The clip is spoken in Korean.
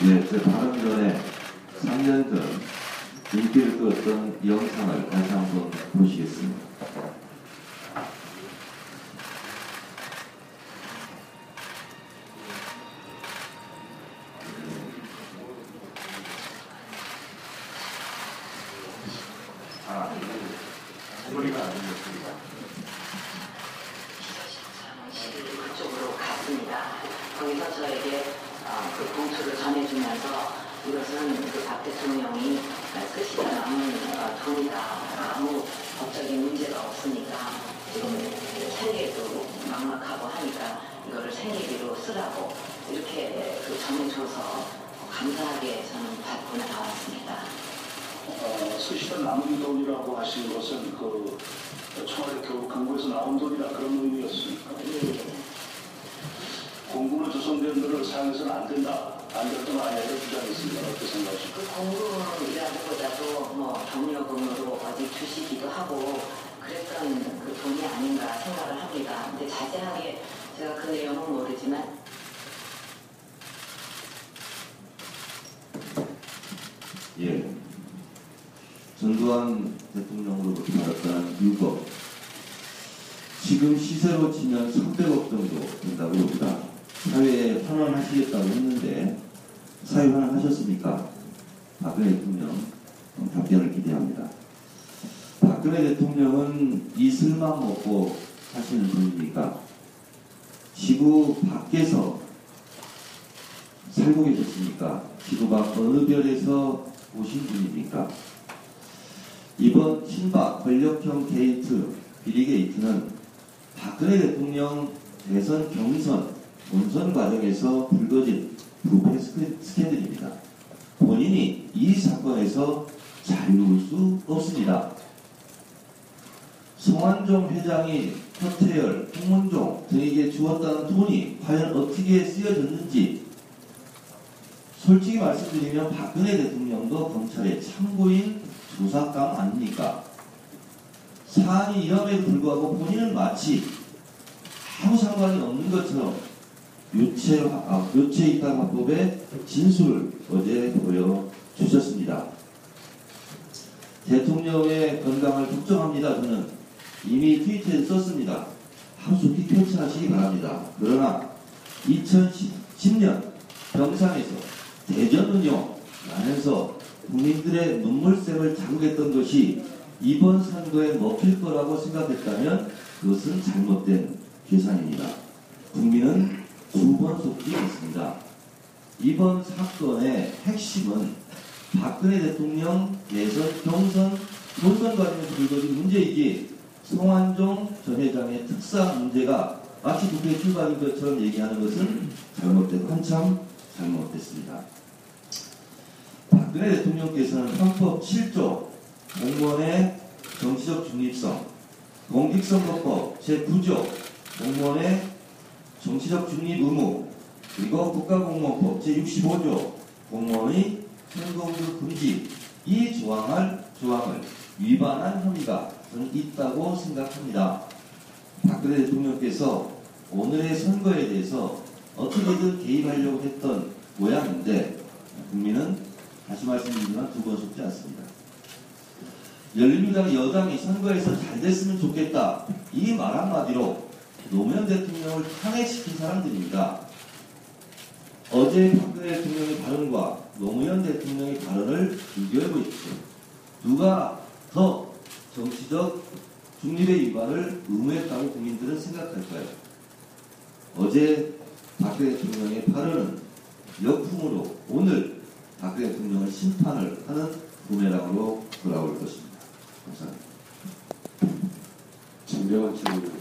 네, 제 발언 전에 3년 전 인기를 끌었던 영상을 다시 한번 보시겠습니다. 아, 소리가 안 들렸습니다. 사무실이 그쪽으로 갔습니다. 거기서 저에게 어, 그 봉투를 전해주면서 이것은 그 박 대통령이 쓰시다 남은 어, 돈이다. 아무 법적인 문제가 없으니까 지금 생계도 막막하고 하니까 이거를 생계비로 쓰라고 이렇게 그 전해줘서 감사하게 저는 받고 나왔습니다. 어, 쓰시던 남은 돈이라고 하신 것은 그 청와대 교육 광고에서 나온 돈이라 그런 의미였습니까? 예. 공군의 조성대원 사용해서는 안 된다. 안 됐던 아니라고 주장했습니다. 어떻게 생각하십니까? 그 공금이라기보다도 뭐 경력금으로 어디 주시기도 하고 그랬던 그 돈이 아닌가 생각을 합니다. 근데 자세하게 제가 그 내용은 모르지만 예. 전두환 대통령으로부터 받았던 6억. 지금 시세로 치면 300억 정도 된다고 봅니다. 사회에 환원하시겠다고 했는데, 사회 환원하셨습니까? 박근혜 대통령 어, 답변을 기대합니다. 박근혜 대통령은 이슬만 먹고 사시는 분입니까? 지구 밖에서 살고 계셨습니까? 지구 밖 어느 별에서 오신 분입니까? 이번 친박 권력형 게이트, 비리 게이트는 박근혜 대통령 대선 경선 본선 과정에서 불거진 부패 스캔- 스캔들입니다. 본인이 이 사건에서 자유로울 수 없습니다. 성완종 회장이 허태열, 홍문종 등에게 주었다는 돈이 과연 어떻게 쓰여졌는지 솔직히 말씀드리면 박근혜 대통령도 검찰의 참고인 조사감 아닙니까? 사안이 이럼에도 불구하고 본인은 마치 아무 상관이 없는 것처럼 유체, 아, 유체이탈화법의 진술을 어제 보여주셨습니다. 대통령의 건강을 걱정합니다. 저는 이미 트위터에 썼습니다. 하루 종일 표출하시기 바랍니다. 그러나 2010년 병상에서 대전 운영 하면서 국민들의 눈물샘을 자극했던 것이 이번 선거에 먹힐 거라고 생각했다면 그것은 잘못된 계산입니다. 국민은 두 번 속기 있습니다. 이번 사건의 핵심은 박근혜 대통령 대선 경선 본선 과정에서 불거진 문제이기 송환종 전 회장의 특사 문제가 마치 국회 출발인 것처럼 얘기하는 것은 잘못된 한참 잘못됐습니다. 박근혜 대통령께서는 헌법 7조 공무원의 정치적 중립성, 공직선거법 제9조 공무원의 정치적 중립 의무, 그리고 국가공무원법 제65조 공무원의 선거운동 금지 이 조항을, 조항을 위반한 혐의가 저는 있다고 생각합니다. 박근혜 대통령께서 오늘의 선거에 대해서 어떻게든 개입하려고 했던 모양인데 국민은 다시 말씀드리지만 두 번 속지 않습니다. 열린민주당 여당이 선거에서 잘 됐으면 좋겠다. 이 말 한마디로 노무현 대통령을 탄핵시킨 사람들입니다. 어제 박근혜 대통령의 발언과 노무현 대통령의 발언을 비교해 보십시오. 누가 더 정치적 중립의 위반을 의무했다고 국민들은 생각할까요? 어제 박근혜 대통령의 발언은 역풍으로 오늘 박근혜 대통령을 심판을 하는 부메랑으로 돌아올 것입니다. 감사합니다. 진정한 질문을